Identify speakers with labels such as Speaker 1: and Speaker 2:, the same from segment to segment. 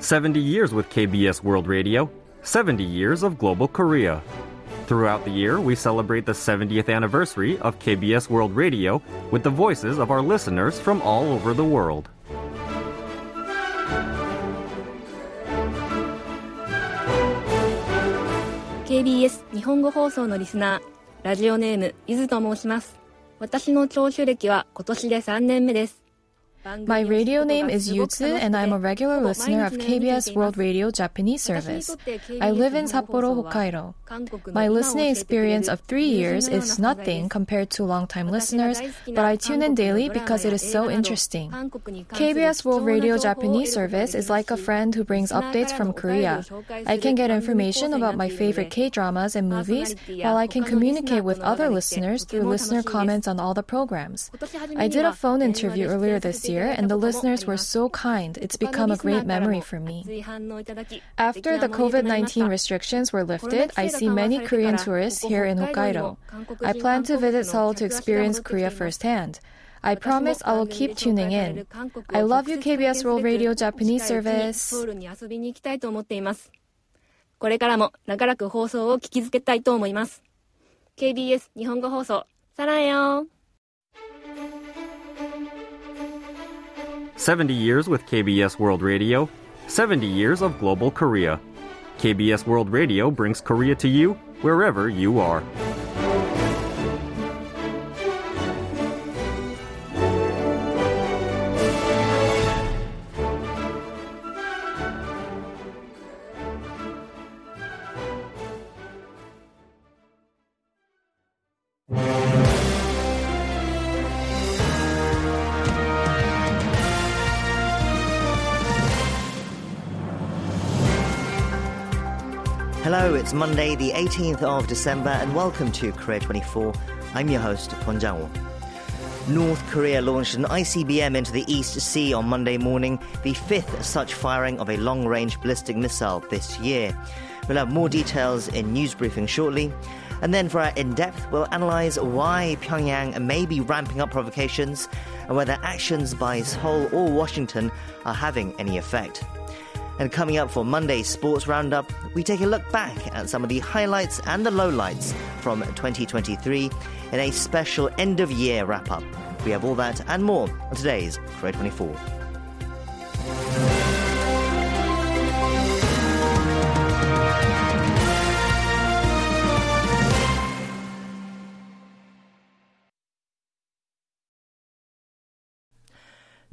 Speaker 1: 70 years with KBS World Radio, 70 years of global Korea. Throughout the year, we celebrate the 70th anniversary of KBS World Radio with the voices of our listeners from all over the world.
Speaker 2: KBS 日本語放送のリスナー、ラジオネーム、伊豆と申します。私の聴取歴は今年で3年目です。
Speaker 3: My radio name is Yuzu, and I'm a regular listener of KBS World Radio Japanese service. I live in Sapporo, Hokkaido. My listening experience of three years is nothing compared to longtime listeners, but I tune in daily because it is so interesting. KBS World Radio Japanese service is like a friend who brings updates from Korea. I can get information about my favorite K-dramas and movies, while I can communicate with other listeners through listener comments on all the programs. I did a phone interview earlier this year, and the listeners were so kind. It's become a great memory for me. After the COVID 19 restrictions were lifted, I see many Korean tourists here in Hokkaido. I plan to visit Seoul to experience Korea firsthand. I promise I will keep tuning in. I love you, KBS World Radio Japanese service.
Speaker 2: ソウルに遊びに行きたいと思っています。これからも長らく放送を聞き続けたいと思います。KBS 日本語放送、さらよ
Speaker 1: 70 years with KBS World Radio, 70 years of global Korea. KBS World Radio brings Korea to you wherever you are.
Speaker 4: It's Monday, the 18th of December, and welcome to Korea 24. I'm your host, Kwon. North Korea launched an ICBM into the East Sea on Monday morning, the fifth such firing of a long range ballistic missile this year. We'll have more details in news briefing shortly. And then for our in depth, we'll analyse why Pyongyang may be ramping up provocations and whether actions by Seoul or Washington are having any effect. And coming up for Monday's Sports Roundup, we take a look back at some of the highlights and the lowlights from 2023 in a special end of year wrap up. We have all that and more on today's Korea 24.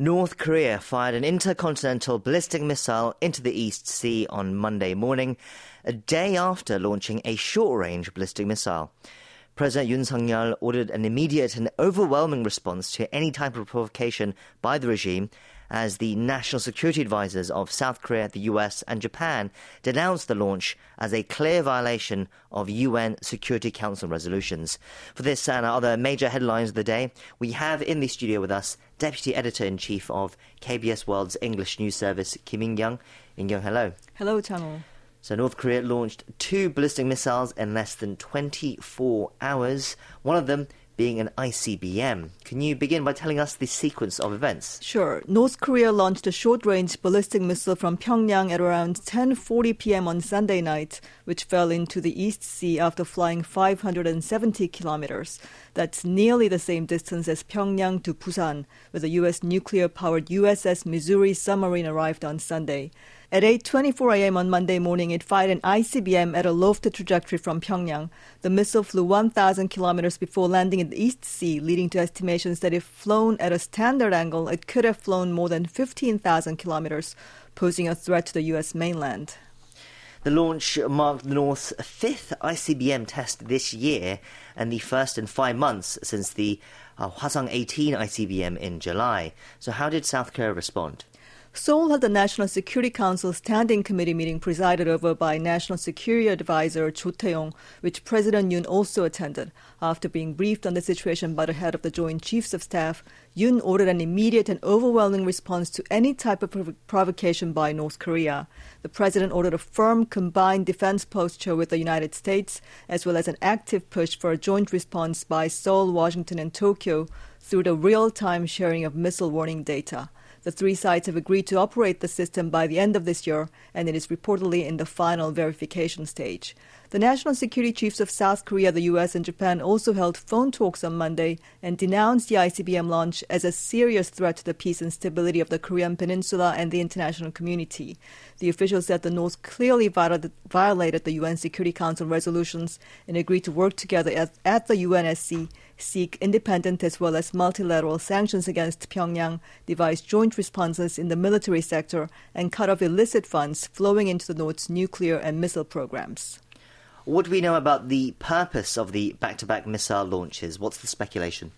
Speaker 4: North Korea fired an intercontinental ballistic missile into the East Sea on Monday morning, a day after launching a short range ballistic missile. President Yoon Suk Yeol ordered an immediate and overwhelming response to any type of provocation by the regime as the national security advisors of South Korea, the US, and Japan denounced the launch as a clear violation of UN Security Council resolutions. For this and other major headlines of the day, we have in the studio with us Deputy Editor in Chief of KBS World's English News Service, Kim In-kyung. In-kyung, hello.
Speaker 5: Hello, Channel.
Speaker 4: So North Korea launched two ballistic missiles in less than 24 hours, one of them being an ICBM. Can you begin by telling us the sequence of events?
Speaker 5: Sure. North Korea launched a short-range ballistic missile from Pyongyang at around 10:40 p.m. on Sunday night, which fell into the East Sea after flying 570 kilometers. That's nearly the same distance as Pyongyang to Busan, where the U.S. nuclear-powered USS Missouri submarine arrived on Sunday. At 8:24 a.m. on Monday morning, it fired an ICBM at a lofted trajectory from Pyongyang. The missile flew 1,000 kilometers before landing in the East Sea, leading to estimations that if flown at a standard angle, it could have flown more than 15,000 kilometers, posing a threat to the U.S. mainland.
Speaker 4: The launch marked the North's fifth ICBM test this year and the first in five months since the uh, Hwasong 18 ICBM in July. So, how did South Korea respond?
Speaker 5: Seoul had the National Security Council Standing Committee meeting presided over by National Security Advisor Cho Tae-yong, which President Yoon also attended. After being briefed on the situation by the head of the Joint Chiefs of Staff, Yoon ordered an immediate and overwhelming response to any type of prov- provocation by North Korea. The president ordered a firm combined defense posture with the United States, as well as an active push for a joint response by Seoul, Washington, and Tokyo through the real-time sharing of missile warning data. The three sides have agreed to operate the system by the end of this year, and it is reportedly in the final verification stage. The national security chiefs of South Korea, the US, and Japan also held phone talks on Monday and denounced the ICBM launch as a serious threat to the peace and stability of the Korean Peninsula and the international community. The officials said the North clearly violated the UN Security Council resolutions and agreed to work together at, at the UNSC, seek independent as well as multilateral sanctions against Pyongyang, devise joint responses in the military sector, and cut off illicit funds flowing into the North's nuclear and missile programs.
Speaker 4: What do we know about the purpose of the back to back missile launches? What's the speculation?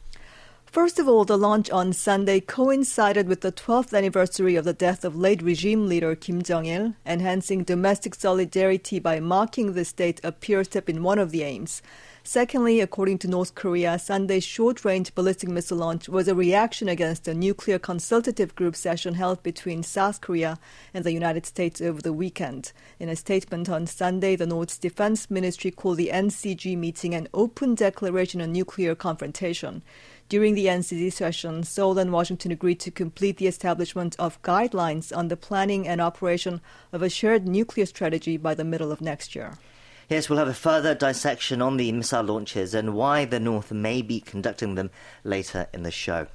Speaker 5: First of all, the launch on Sunday coincided with the 12th anniversary of the death of late regime leader Kim Jong il. Enhancing domestic solidarity by marking this date appears to have been one of the aims. Secondly, according to North Korea, Sunday's short range ballistic missile launch was a reaction against a nuclear consultative group session held between South Korea and the United States over the weekend. In a statement on Sunday, the North's defense ministry called the NCG meeting an open declaration on nuclear confrontation. During the NCG session, Seoul and Washington agreed to complete the establishment of guidelines on the planning and operation of a shared nuclear strategy by the middle of next year.
Speaker 4: Yes, we'll have a further dissection on the missile launches and why the North may be conducting them later in the show.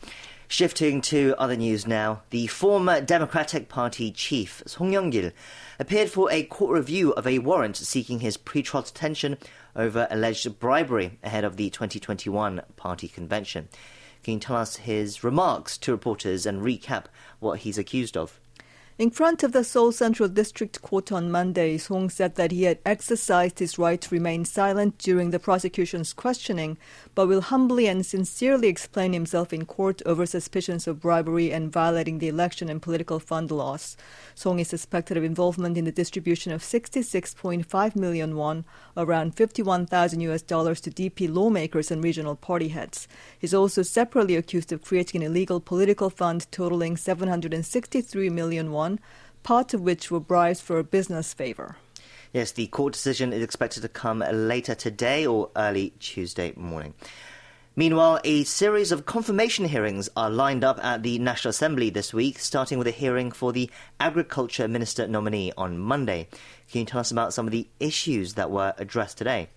Speaker 4: Shifting to other news now, the former Democratic Party chief, Song Yong-gil, appeared for a court review of a warrant seeking his pre-trial detention over alleged bribery ahead of the 2021 party convention. Can you tell us his remarks to reporters and recap what he's accused of?
Speaker 5: In front of the Seoul Central District Court on Monday, Song said that he had exercised his right to remain silent during the prosecution's questioning, but will humbly and sincerely explain himself in court over suspicions of bribery and violating the election and political fund laws. Song is suspected of involvement in the distribution of 66.5 million won, around 51,000 US dollars to DP lawmakers and regional party heads. He's also separately accused of creating an illegal political fund totaling 763 million won part of which were bribes for a business favor.
Speaker 4: Yes, the court decision is expected to come later today or early Tuesday morning. Meanwhile, a series of confirmation hearings are lined up at the National Assembly this week, starting with a hearing for the Agriculture Minister nominee on Monday. Can you tell us about some of the issues that were addressed today?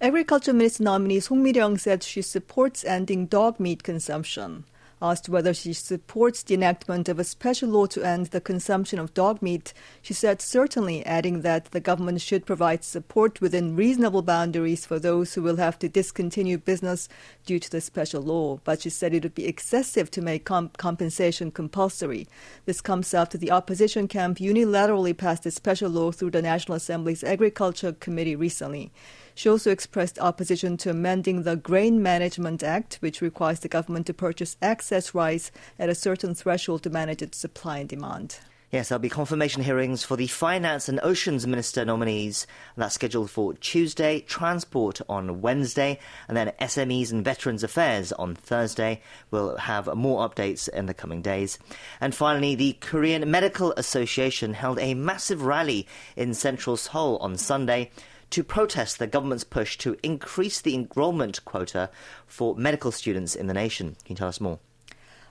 Speaker 5: Agriculture Minister nominee Song Mi-ryong said she supports ending dog meat consumption. Asked whether she supports the enactment of a special law to end the consumption of dog meat, she said certainly, adding that the government should provide support within reasonable boundaries for those who will have to discontinue business due to the special law. But she said it would be excessive to make comp- compensation compulsory. This comes after the opposition camp unilaterally passed a special law through the National Assembly's Agriculture Committee recently. She also expressed opposition to amending the Grain Management Act, which requires the government to purchase excess rice at a certain threshold to manage its supply and demand.
Speaker 4: Yes, there'll be confirmation hearings for the Finance and Oceans Minister nominees. That's scheduled for Tuesday, Transport on Wednesday, and then SMEs and Veterans Affairs on Thursday. We'll have more updates in the coming days. And finally, the Korean Medical Association held a massive rally in central Seoul on Sunday to protest the government's push to increase the enrollment quota for medical students in the nation. Can you tell us more?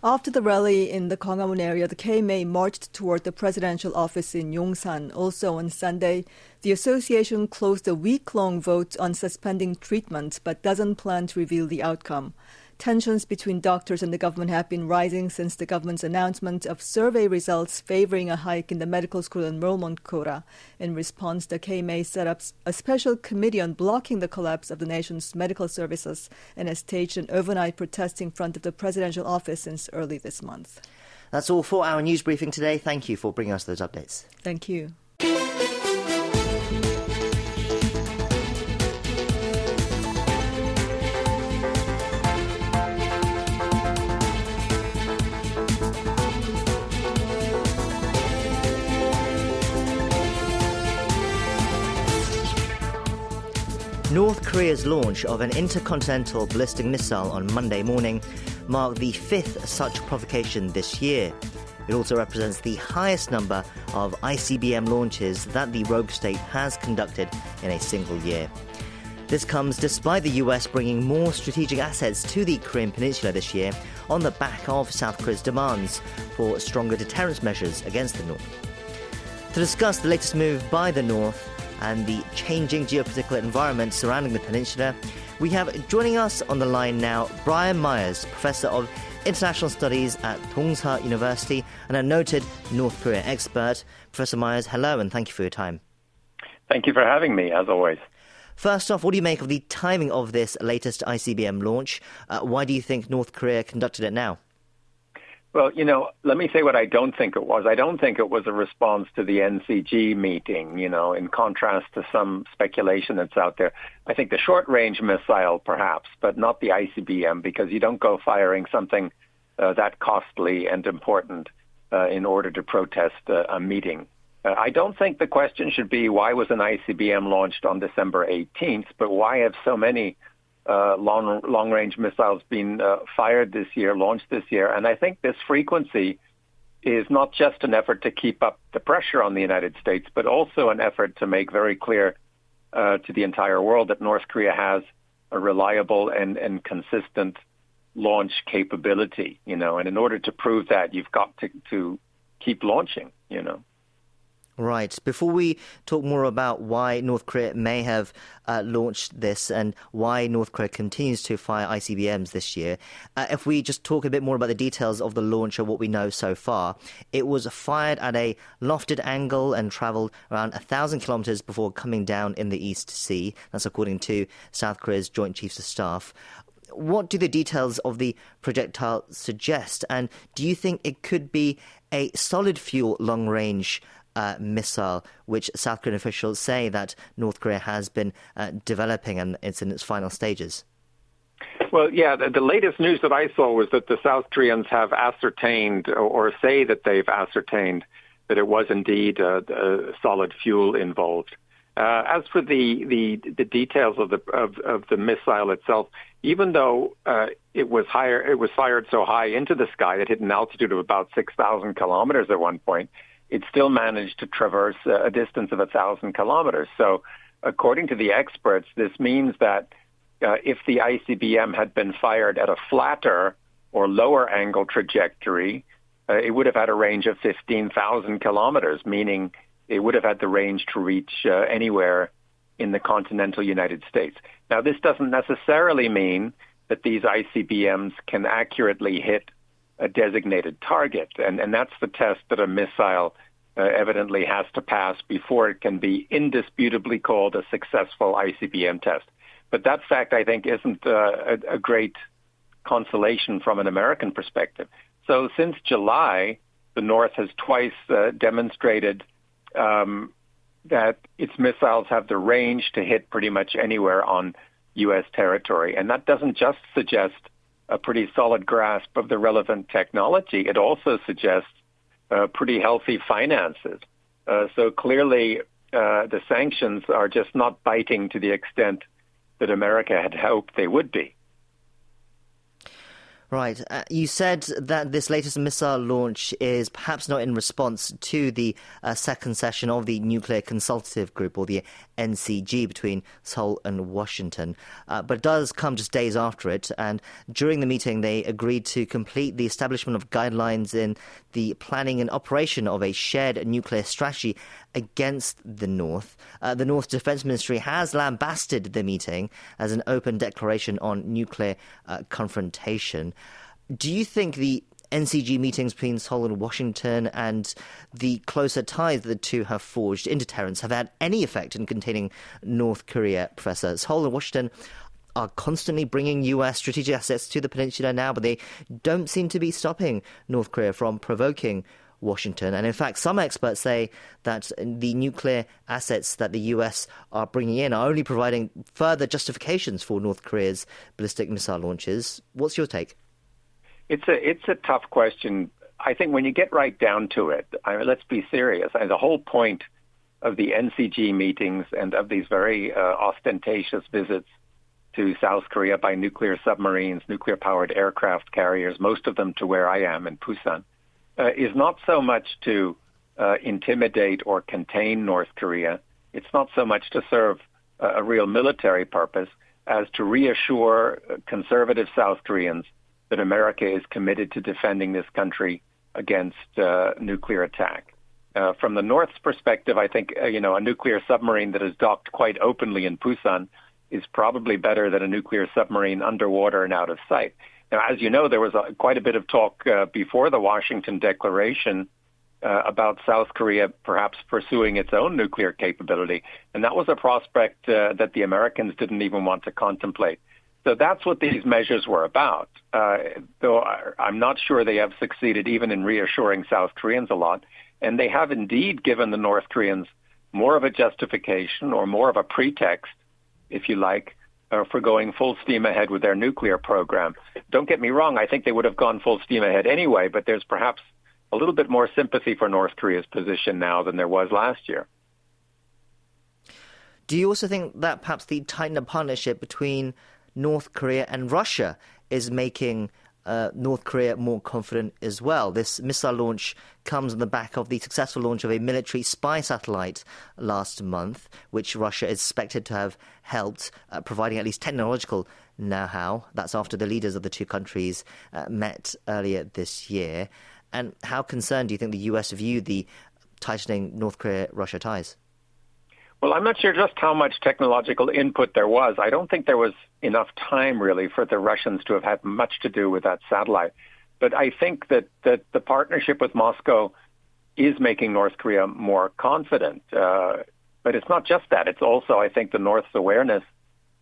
Speaker 5: After the rally in the Gwanghwamun area, the KMA marched toward the presidential office in Yongsan. Also on Sunday, the association closed a week-long vote on suspending treatment, but doesn't plan to reveal the outcome. Tensions between doctors and the government have been rising since the government's announcement of survey results favoring a hike in the medical school enrollment quota. In response, the KMA set up a special committee on blocking the collapse of the nation's medical services and has staged an overnight protest in front of the presidential office since early this month.
Speaker 4: That's all for our news briefing today. Thank you for bringing us those updates.
Speaker 5: Thank you.
Speaker 4: North Korea's launch of an intercontinental ballistic missile on Monday morning marked the fifth such provocation this year. It also represents the highest number of ICBM launches that the rogue state has conducted in a single year. This comes despite the US bringing more strategic assets to the Korean Peninsula this year on the back of South Korea's demands for stronger deterrence measures against the North. To discuss the latest move by the North and the changing geopolitical environment surrounding the peninsula, we have joining us on the line now Brian Myers, Professor of International Studies at Dongseo University and a noted North Korea expert. Professor Myers, hello and thank you for your time.
Speaker 6: Thank you for having me, as always.
Speaker 4: First off, what do you make of the timing of this latest ICBM launch? Uh, why do you think North Korea conducted it now?
Speaker 6: Well, you know, let me say what I don't think it was. I don't think it was a response to the NCG meeting, you know, in contrast to some speculation that's out there. I think the short range missile, perhaps, but not the ICBM, because you don't go firing something uh, that costly and important uh, in order to protest uh, a meeting. Uh, I don't think the question should be why was an ICBM launched on December 18th, but why have so many uh, long long range missiles been uh, fired this year, launched this year? And I think this frequency is not just an effort to keep up the pressure on the United States, but also an effort to make very clear uh, to the entire world that North Korea has a reliable and, and consistent launch capability. You know, and in order to prove that, you've got to, to keep launching. You know.
Speaker 4: Right. Before we talk more about why North Korea may have uh, launched this and why North Korea continues to fire ICBMs this year, uh, if we just talk a bit more about the details of the launch or what we know so far, it was fired at a lofted angle and traveled around a thousand kilometers before coming down in the East Sea. That's according to South Korea's Joint Chiefs of Staff what do the details of the projectile suggest? And do you think it could be a solid fuel long range uh, missile, which South Korean officials say that North Korea has been uh, developing and it's in its final stages.
Speaker 6: Well, yeah, the, the, latest news that I saw was that the South Koreans have ascertained or, say that they've ascertained that it was indeed a, a solid fuel involved. Uh, as for the, the, the details of the of, of, the missile itself, even though uh, it was higher, it was fired so high into the sky, it hit an altitude of about six thousand kilometers at one point it still managed to traverse a distance of a thousand kilometers. So, according to the experts, this means that uh, if the ICBM had been fired at a flatter or lower angle trajectory, uh, it would have had a range of 15,000 kilometers, meaning it would have had the range to reach uh, anywhere in the continental United States. Now, this doesn't necessarily mean that these ICBMs can accurately hit a designated target. And, and that's the test that a missile uh, evidently has to pass before it can be indisputably called a successful ICBM test. But that fact, I think, isn't uh, a, a great consolation from an American perspective. So since July, the North has twice uh, demonstrated um, that its missiles have the range to hit pretty much anywhere on U.S. territory. And that doesn't just suggest a pretty solid grasp of the relevant technology. It also suggests uh, pretty healthy finances. Uh, so clearly, uh, the sanctions are just not biting to the extent that America had hoped they would be.
Speaker 4: Right. Uh, you said that this latest missile launch is perhaps not in response to the uh, second session of the Nuclear Consultative Group, or the NCG, between Seoul and Washington, uh, but does come just days after it. And during the meeting, they agreed to complete the establishment of guidelines in the planning and operation of a shared nuclear strategy against the North. Uh, the North Defense Ministry has lambasted the meeting as an open declaration on nuclear uh, confrontation. Do you think the NCG meetings between Seoul and Washington and the closer ties the two have forged in deterrence have had any effect in containing North Korea, Professor? Seoul and Washington are constantly bringing US strategic assets to the peninsula now, but they don't seem to be stopping North Korea from provoking Washington. And in fact, some experts say that the nuclear assets that the US are bringing in are only providing further justifications for North Korea's ballistic missile launches. What's your take?
Speaker 6: It's a it's a tough question. I think when you get right down to it, I mean, let's be serious. I mean, the whole point of the NCG meetings and of these very uh, ostentatious visits to South Korea by nuclear submarines, nuclear powered aircraft carriers, most of them to where I am in Busan, uh, is not so much to uh, intimidate or contain North Korea. It's not so much to serve a real military purpose as to reassure conservative South Koreans that America is committed to defending this country against uh, nuclear attack. Uh, from the North's perspective, I think uh, you know a nuclear submarine that is docked quite openly in Busan is probably better than a nuclear submarine underwater and out of sight. Now, as you know, there was a, quite a bit of talk uh, before the Washington Declaration uh, about South Korea perhaps pursuing its own nuclear capability, and that was a prospect uh, that the Americans didn't even want to contemplate. So that's what these measures were about. Uh, though I'm not sure they have succeeded even in reassuring South Koreans a lot. And they have indeed given the North Koreans more of a justification or more of a pretext, if you like, uh, for going full steam ahead with their nuclear program. Don't get me wrong, I think they would have gone full steam ahead anyway, but there's perhaps a little bit more sympathy for North Korea's position now than there was last year.
Speaker 4: Do you also think that perhaps the tighter partnership between North Korea and Russia is making uh, North Korea more confident as well. This missile launch comes on the back of the successful launch of a military spy satellite last month, which Russia is expected to have helped, uh, providing at least technological know how. That's after the leaders of the two countries uh, met earlier this year. And how concerned do you think the US view the tightening North Korea Russia ties?
Speaker 6: Well, I'm not sure just how much technological input there was. I don't think there was enough time really for the Russians to have had much to do with that satellite. But I think that, that the partnership with Moscow is making North Korea more confident. Uh, but it's not just that. It's also, I think, the North's awareness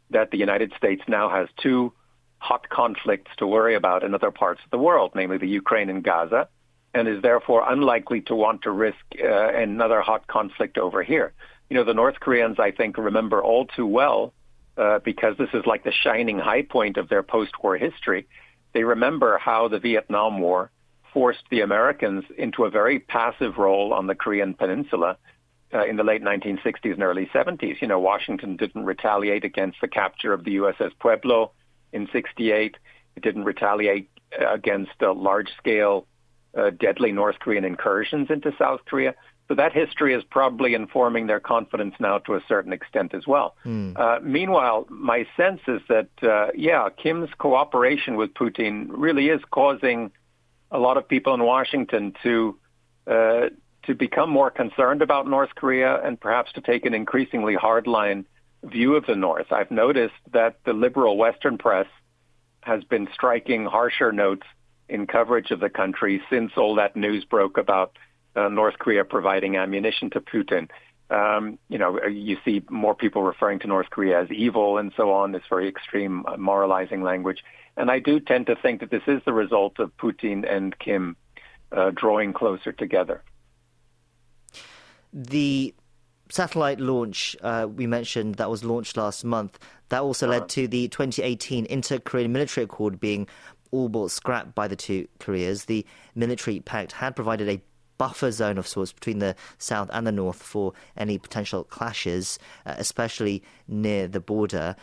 Speaker 6: that the United States now has two hot conflicts to worry about in other parts of the world, namely the Ukraine and Gaza, and is therefore unlikely to want to risk uh, another hot conflict over here you know, the North Koreans, I think, remember all too well, uh, because this is like the shining high point of their post-war history. They remember how the Vietnam War forced the Americans into a very passive role on the Korean Peninsula uh, in the late 1960s and early 70s. You know, Washington didn't retaliate against the capture of the USS Pueblo in 68. It didn't retaliate uh, against uh, large-scale, uh, deadly North Korean incursions into South Korea. So that history is probably informing their confidence now to a certain extent as well. Mm. Uh, meanwhile, my sense is that, uh, yeah, Kim's cooperation with Putin really is causing a lot of people in Washington to uh, to become more concerned about North Korea and perhaps to take an increasingly hardline view of the North. I've noticed that the liberal Western press has been striking harsher notes in coverage of the country since all that news broke about uh, North Korea providing ammunition to Putin. Um, you know, you see more people referring to North Korea as evil and so on. This very extreme uh, moralizing language. And I do tend to think that this is the result of Putin and Kim uh, drawing closer together.
Speaker 4: The satellite launch uh, we mentioned that was launched last month, that also uh-huh. led to the 2018 Inter-Korean Military Accord being all but scrapped by the two Koreas. The military pact had provided a buffer zone of sorts between the south and the north for any potential clashes, uh, especially near the border.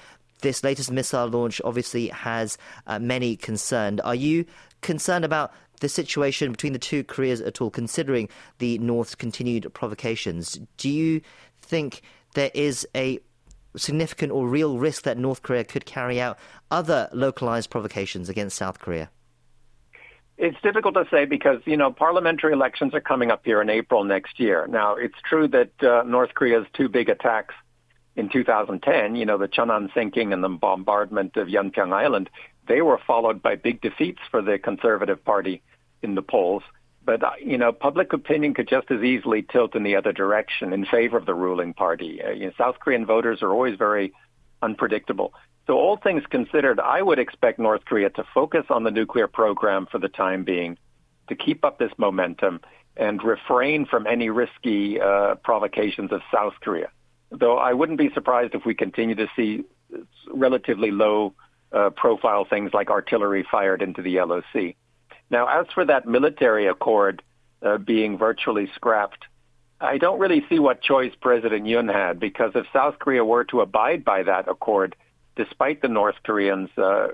Speaker 4: This latest missile launch obviously has uh, many concerned. Are you concerned about the situation between the two Koreas at all, considering the North's continued provocations? Do you think there is a significant or real risk that North Korea could carry out other localized provocations against South Korea?
Speaker 6: It's difficult to say because, you know, parliamentary elections are coming up here in April next year. Now, it's true that uh, North Korea's two big attacks in 2010, you know, the Cheonan sinking and the bombardment of Yeonpyeong Island, they were followed by big defeats for the Conservative Party in the polls. But, uh, you know, public opinion could just as easily tilt in the other direction in favor of the ruling party. Uh, you know, South Korean voters are always very unpredictable. So all things considered, I would expect North Korea to focus on the nuclear program for the time being, to keep up this momentum and refrain from any risky uh, provocations of South Korea. Though I wouldn't be surprised if we continue to see relatively low uh, profile things like artillery fired into the LOC. Now, as for that military accord uh, being virtually scrapped, I don't really see what choice President Yoon had because if South Korea were to abide by that accord, despite the North Koreans uh,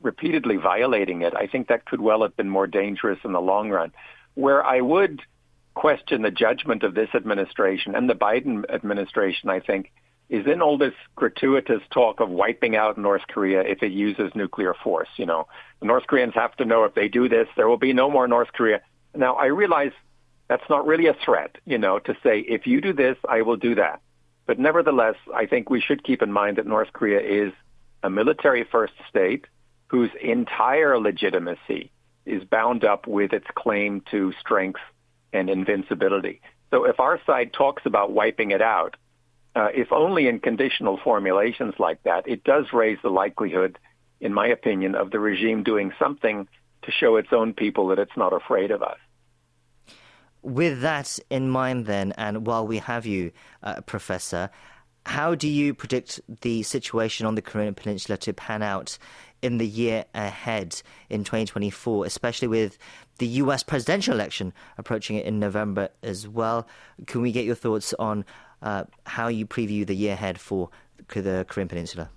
Speaker 6: repeatedly violating it, I think that could well have been more dangerous in the long run. Where I would question the judgment of this administration and the Biden administration, I think, is in all this gratuitous talk of wiping out North Korea if it uses nuclear force. You know, the North Koreans have to know if they do this, there will be no more North Korea. Now, I realize that's not really a threat, you know, to say, if you do this, I will do that. But nevertheless, I think we should keep in mind that North Korea is a military first state whose entire legitimacy is bound up with its claim to strength and invincibility. So if our side talks about wiping it out, uh, if only in conditional formulations like that, it does raise the likelihood, in my opinion, of the regime doing something to show its own people that it's not afraid of us.
Speaker 4: With that in mind, then, and while we have you, uh, Professor, how do you predict the situation on the Korean Peninsula to pan out in the year ahead in 2024, especially with the US presidential election approaching it in November as well. Can we get your thoughts on uh, how you preview the year ahead for the Korean Peninsula?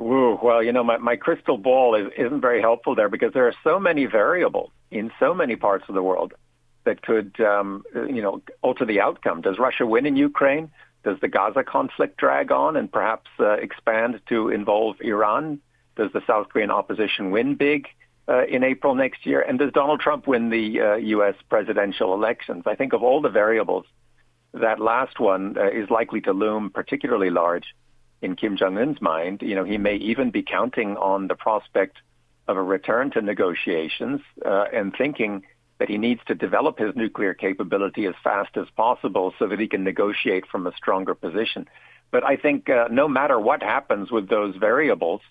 Speaker 6: Ooh, well, you know, my, my crystal ball is, isn't very helpful there because there are so many variables in so many parts of the world that could, um, you know, alter the outcome. Does Russia win in Ukraine? Does the Gaza conflict drag on and perhaps uh, expand to involve Iran? Does the South Korean opposition win big uh, in April next year? And does Donald Trump win the uh, U.S. presidential elections? I think of all the variables, that last one uh, is likely to loom particularly large in Kim Jong Un's mind. You know, he may even be counting on the prospect of a return to negotiations uh, and thinking that he needs to develop his nuclear capability as fast as possible so that he can negotiate from a stronger position. But I think uh, no matter what happens with those variables,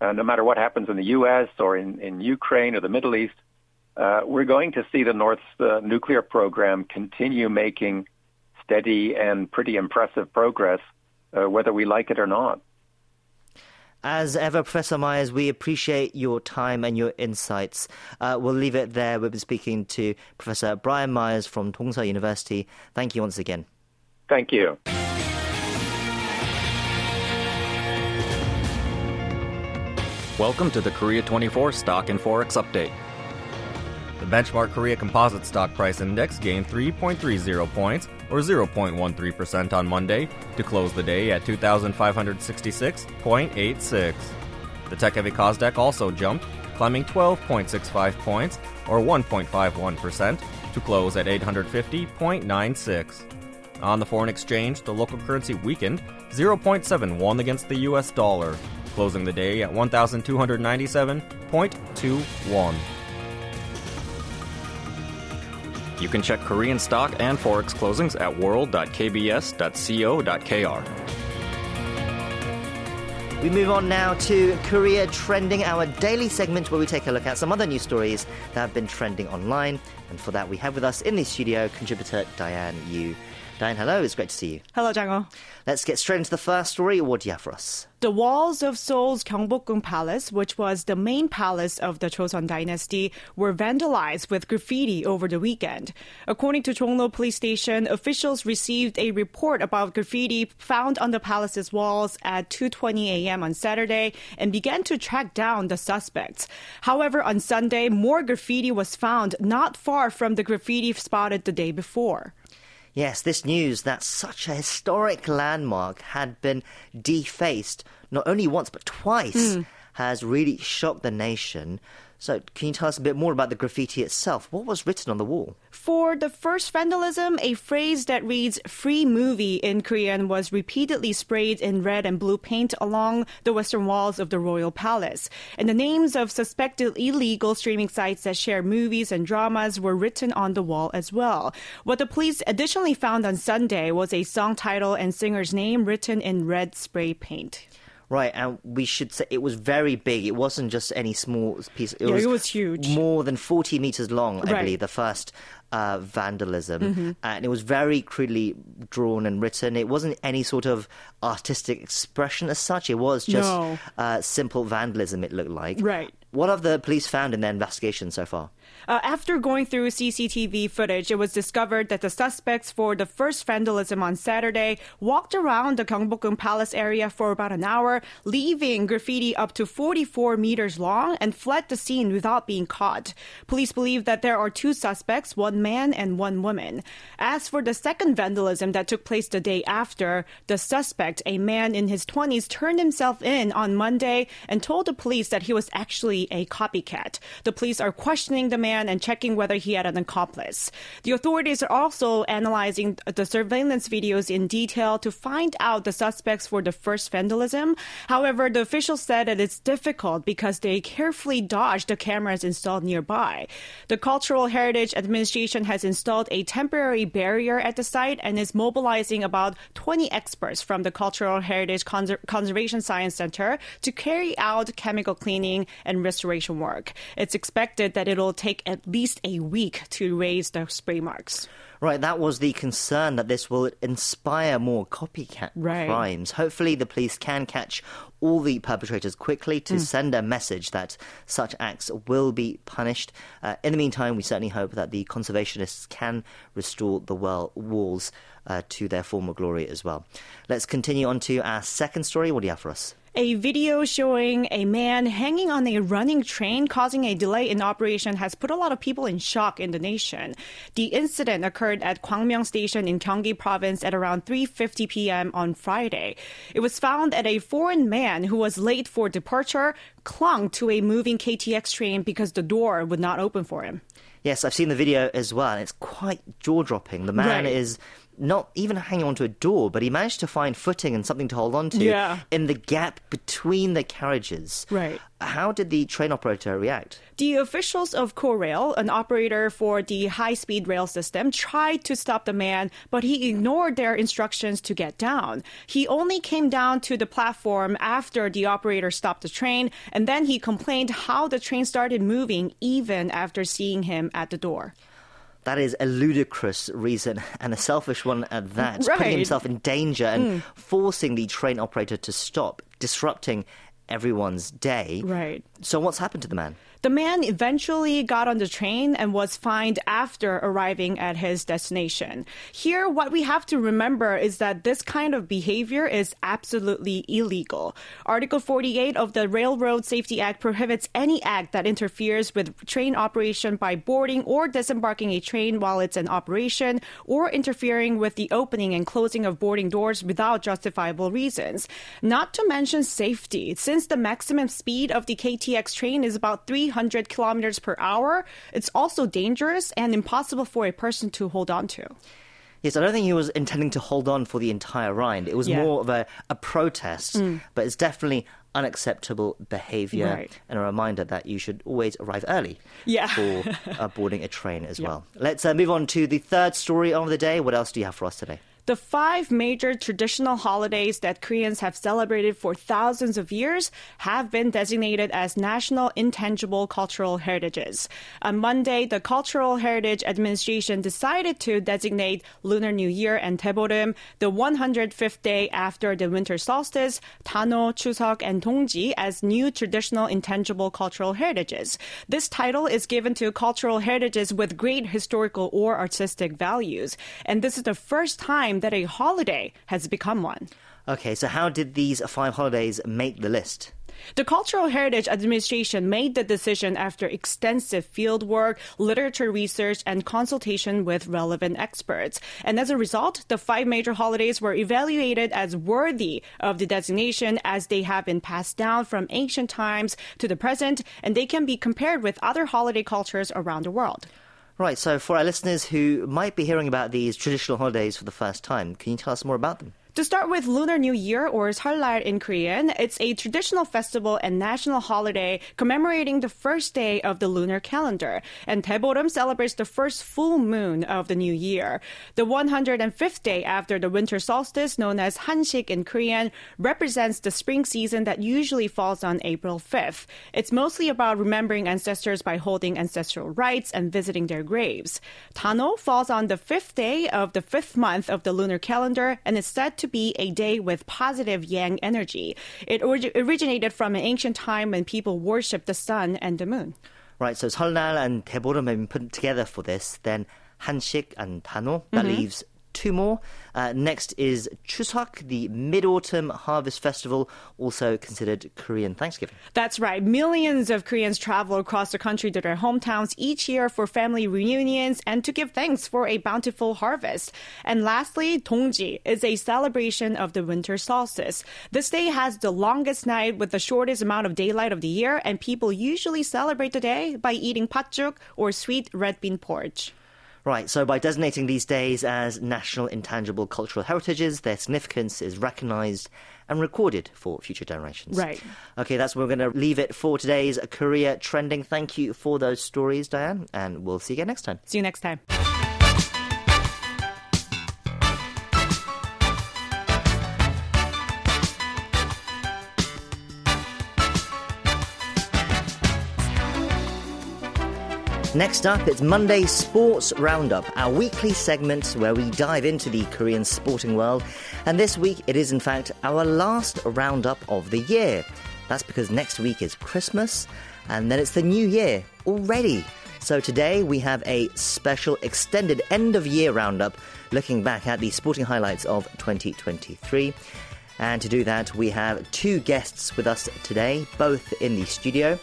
Speaker 6: uh, no matter what happens in the U.S. or in, in Ukraine or the Middle East, uh, we're going to see the North's uh, nuclear program continue making steady and pretty impressive progress, uh, whether we like it or not.
Speaker 4: As ever, Professor Myers, we appreciate your time and your insights. Uh, we'll leave it there. We'll be speaking to Professor Brian Myers from Dongseo University. Thank you once again.
Speaker 6: Thank you.
Speaker 1: Welcome to the Korea 24 Stock and Forex Update. The benchmark Korea Composite Stock Price Index gained 3.30 points, or 0.13% on Monday, to close the day at 2,566.86. The tech heavy Kosdaq also jumped, climbing 12.65 points, or 1.51%, to close at 850.96. On the foreign exchange, the local currency weakened 0.71 against the US dollar closing the day at 1,297.21. You can check Korean stock and forex closings at world.kbs.co.kr.
Speaker 4: We move on now to Korea Trending, our daily segment where we take a look at some other news stories that have been trending online. And for that, we have with us in the studio contributor Diane Yu. Hello. It's great to see you.
Speaker 7: Hello, Jango.
Speaker 4: Let's get straight into the first story. What do you have for us?
Speaker 7: The walls of Seoul's Gyeongbokgung Palace, which was the main palace of the Joseon dynasty, were vandalized with graffiti over the weekend. According to Jongno Police Station, officials received a report about graffiti found on the palace's walls at 2:20 a.m. on Saturday and began to track down the suspects. However, on Sunday, more graffiti was found not far from the graffiti spotted the day before.
Speaker 4: Yes, this news that such a historic landmark had been defaced not only once but twice mm. has really shocked the nation. So, can you tell us a bit more about the graffiti itself? What was written on the wall?
Speaker 7: For the first vandalism, a phrase that reads free movie in Korean was repeatedly sprayed in red and blue paint along the western walls of the royal palace. And the names of suspected illegal streaming sites that share movies and dramas were written on the wall as well. What the police additionally found on Sunday was a song title and singer's name written in red spray paint.
Speaker 4: Right, and we should say it was very big. It wasn't just any small piece.
Speaker 7: It, yeah, was, it was huge.
Speaker 4: More than 40 meters long, I right. believe, the first uh, vandalism. Mm-hmm. And it was very crudely drawn and written. It wasn't any sort of artistic expression as such. It was just no. uh, simple vandalism, it looked like.
Speaker 7: Right.
Speaker 4: What have the police found in their investigation so far?
Speaker 7: Uh, after going through CCTV footage, it was discovered that the suspects for the first vandalism on Saturday walked around the Gyeongbokgung Palace area for about an hour, leaving graffiti up to 44 meters long and fled the scene without being caught. Police believe that there are two suspects, one man and one woman. As for the second vandalism that took place the day after, the suspect, a man in his 20s, turned himself in on Monday and told the police that he was actually a copycat. The police are questioning the man and checking whether he had an accomplice. The authorities are also analyzing the surveillance videos in detail to find out the suspects for the first vandalism. However, the officials said that it's difficult because they carefully dodged the cameras installed nearby. The Cultural Heritage Administration has installed a temporary barrier at the site and is mobilizing about 20 experts from the Cultural Heritage Conser- Conservation Science Center to carry out chemical cleaning and restoration work. It's expected that it'll take at least a week to erase the spray marks.
Speaker 4: Right, that was the concern that this will inspire more copycat
Speaker 7: Right.
Speaker 4: crimes. Hopefully, the police can catch all the perpetrators quickly to send a message that such acts will be punished. Uh, in the meantime, we certainly hope that the conservationists can restore the well walls uh, to their former glory as well. Let's continue on to our second story. What do you have for us?
Speaker 7: A video showing a man hanging on a running train causing a delay in operation has put a lot of people in shock in the nation. The incident occurred at Gwangmyeong Station in Gyeonggi Province at around 3:50 p.m. on Friday. It was found that a foreign man who was late for departure clung to a moving KTX train because the door would not open for him.
Speaker 4: Yes, I've seen the video as well, and it's quite jaw dropping. The man
Speaker 7: Right.
Speaker 4: is not even hanging onto a door, but he managed to find footing and something to hold on to
Speaker 7: Yeah.
Speaker 4: in the gap between the carriages.
Speaker 7: Right.
Speaker 4: How did the train operator react?
Speaker 7: The officials of Korail, an operator for the high speed rail system, tried to stop the man, but he ignored their instructions to get down. He only came down to the platform after the operator stopped the train, and then he complained how the train started moving even after seeing him at the door.
Speaker 4: That is a ludicrous reason and a selfish one at that.
Speaker 7: Right.
Speaker 4: Putting himself in danger and hmm. forcing the train operator to stop, disrupting everyone's day.
Speaker 7: Right.
Speaker 4: So, what's happened to the man?
Speaker 7: The man eventually got on the train and was fined after arriving at his destination. Here, what we have to remember is that this kind of behavior is absolutely illegal. Article 48 of the Railroad Safety Act prohibits any act that interferes with train operation by boarding or disembarking a train while it's in operation or interfering with the opening and closing of boarding doors without justifiable reasons. Not to mention safety, since the maximum speed of the KTX train is about 300 kilometers per hour, it's also dangerous and impossible for a person to hold on to.
Speaker 4: Yes, I don't think he was intending to hold on for the entire ride. It was
Speaker 7: Yeah. Mm.
Speaker 4: more of a, a protest, but it's definitely unacceptable behavior
Speaker 7: Right.
Speaker 4: and a reminder that you should always arrive early
Speaker 7: Yeah.
Speaker 4: for uh, boarding a train as well. Let's uh, move on to the third story of the day. What else do you have for us today?
Speaker 7: The five major traditional holidays that Koreans have celebrated for thousands of years have been designated as national intangible cultural heritages. On Monday, the Cultural Heritage Administration decided to designate Lunar New Year and Daeboreum, the 105th day after the winter solstice, Tano, Chuseok, and Dongji as new traditional intangible cultural heritages. This title is given to cultural heritages with great historical or artistic values, and this is the first time that a holiday has become one.
Speaker 4: Okay, so how did these five holidays make the list?
Speaker 7: The Cultural Heritage Administration made the decision after extensive field work, literature research, and consultation with relevant experts. And as a result, the five major holidays were evaluated as worthy of the designation as they have been passed down from ancient times to the present, and they can be compared with other holiday cultures around the world.
Speaker 4: Right, so for our listeners who might be hearing about these traditional holidays for the first time, can you tell us more about them?
Speaker 7: To start with Lunar New Year, or Seollal in Korean, it's a traditional festival and national holiday commemorating the first day of the lunar calendar. And Daeboreum celebrates the first full moon of the new year. The 105th day after the winter solstice, known as Hansik in Korean, represents the spring season that usually falls on April 5th. It's mostly about remembering ancestors by holding ancestral rites and visiting their graves. Tano falls on the fifth day of the fifth month of the lunar calendar and is said to be a day with positive yang energy. It orig- originated from an ancient time when people worshipped the sun and the moon.
Speaker 4: Right, so Seollal and Daeboreum have been put together for this. Then Hanshik and Tano, that mm-hmm. leaves two more. Uh, next is Chuseok, the Mid Autumn Harvest Festival, also considered Korean Thanksgiving.
Speaker 7: That's right. Millions of Koreans travel across the country to their hometowns each year for family reunions and to give thanks for a bountiful harvest. And lastly, Dongji is a celebration of the winter solstice. This day has the longest night with the shortest amount of daylight of the year, and people usually celebrate the day by eating patjuk or sweet red bean porridge.
Speaker 4: Right, so by designating these days as national intangible cultural heritages, their significance is recognised and recorded for future generations.
Speaker 7: Right.
Speaker 4: Okay, that's where we're going to leave it for today's Korea Trending. Thank you for those stories, Diane, and we'll see you again next time.
Speaker 7: See you next time.
Speaker 4: Next up, it's Monday Sports Roundup, our weekly segment where we dive into the Korean sporting world. And this week, it is in fact our last roundup of the year. That's because next week is Christmas, and then it's the new year already. So today we have a special extended end of year roundup looking back at the sporting highlights of 2023. And to do that, we have two guests with us today, both in the studio.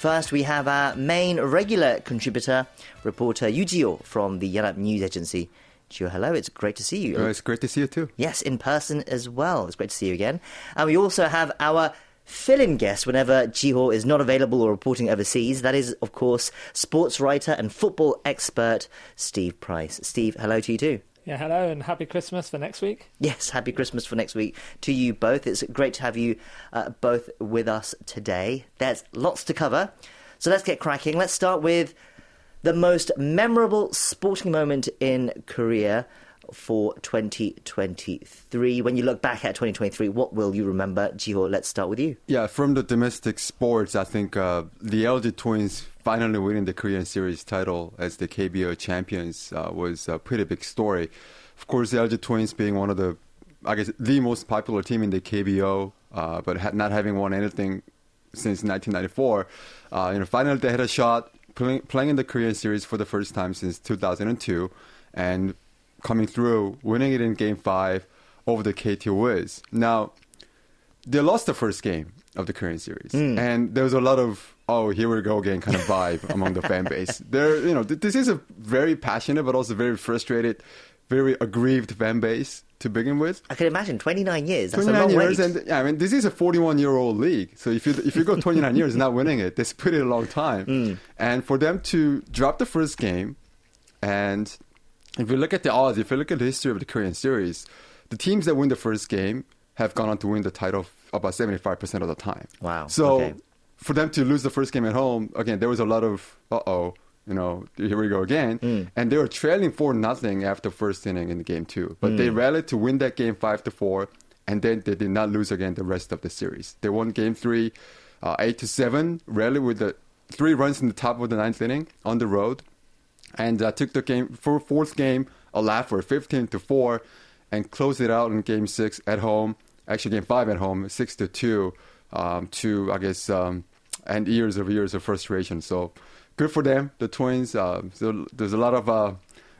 Speaker 4: First, we have our main regular contributor, reporter Yu Jiho from the Yonhap News Agency. Jiho, hello, it's great to see you.
Speaker 8: Oh, it's great to see you too.
Speaker 4: Yes, in person as well. It's great to see you again. And we also have our fill-in guest whenever Jiho is not available or reporting overseas. That is, of course, sports writer and football expert Steve Price. Steve, hello to you too.
Speaker 9: Yeah, hello and happy Christmas for next week.
Speaker 4: Yes, happy Christmas for next week to you both. It's great to have you uh, both with us today. There's lots to cover, so let's get cracking. Let's start with the most memorable sporting moment in Korea for 2023. When you look back at 2023, what will you remember? Jiho, let's start with you.
Speaker 8: Yeah, from the domestic sports, I think uh, the LG Twins finally winning the Korean Series title as the KBO champions uh, was a pretty big story. Of course, the LG Twins being one of the, I guess, the most popular team in the KBO, uh, but ha- not having won anything since 1994. Uh, you know, finally they had a shot playing, playing in the Korean Series for the first time since 2002, and coming through, winning it in Game Five over the KT Wiz. Now, they lost the first game of the current Series, mm. and there was a lot of oh here we go again kind of vibe among the fan base. There, you know, th- this is a very passionate but also very frustrated, very aggrieved fan base to begin with.
Speaker 4: I can imagine 29 years. That's
Speaker 8: 29 years,
Speaker 4: wait.
Speaker 8: and yeah, I mean this is a 41 year old league. So if you if you go 29 years not winning it, that's pretty long time. Mm. And for them to drop the first game, and if you look at the odds, if you look at the history of the Korean series, the teams that win the first game have gone on to win the title about 75% of the time.
Speaker 4: Wow.
Speaker 8: So
Speaker 4: okay.
Speaker 8: for them to lose the first game at home, again, there was a lot of uh oh you know, here we go again. Mm. And they were trailing four nothing after first inning in the game two, but mm. they rallied to win that game five to four, and then they did not lose again the rest of the series. They won game three, uh, eight to seven, rallied with the three runs in the top of the ninth inning on the road, and uh, took the game for fourth game a lap for fifteen to four, and closed it out in game six at home. Actually, game five at home, six to two, um, to I guess um, and years of years of frustration. So good for them, the Twins. Uh, so there's a lot of uh,